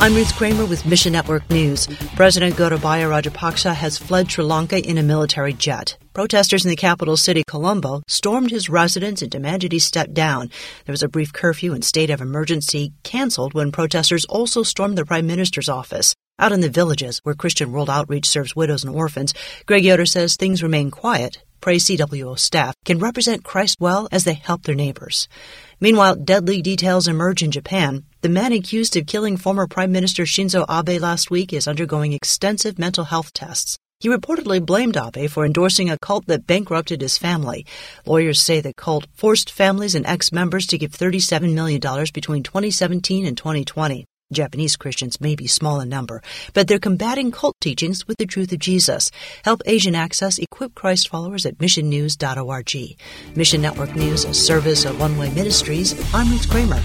I'm Ruth Kramer with Mission Network News. President Gotabaya Rajapaksa has fled Sri Lanka in a military jet. Protesters in the capital city, Colombo, stormed his residence and demanded he step down. There was a brief curfew and state of emergency canceled when protesters also stormed the prime minister's office. Out in the villages, where Christian World Outreach serves widows and orphans, Greg Yoder says things remain quiet. CWO staff can represent Christ well as they help their neighbors. Meanwhile, deadly details emerge in Japan. The man accused of killing former Prime Minister Shinzo Abe last week is undergoing extensive mental health tests. He reportedly blamed Abe for endorsing a cult that bankrupted his family. Lawyers say the cult forced families and ex members to give $37 million between 2017 and 2020. Japanese Christians may be small in number, but they're combating cult teachings with the truth of Jesus. Help Asian Access equip Christ followers at missionnews.org. Mission Network News, a service of One Way Ministries. I'm Ruth Kramer.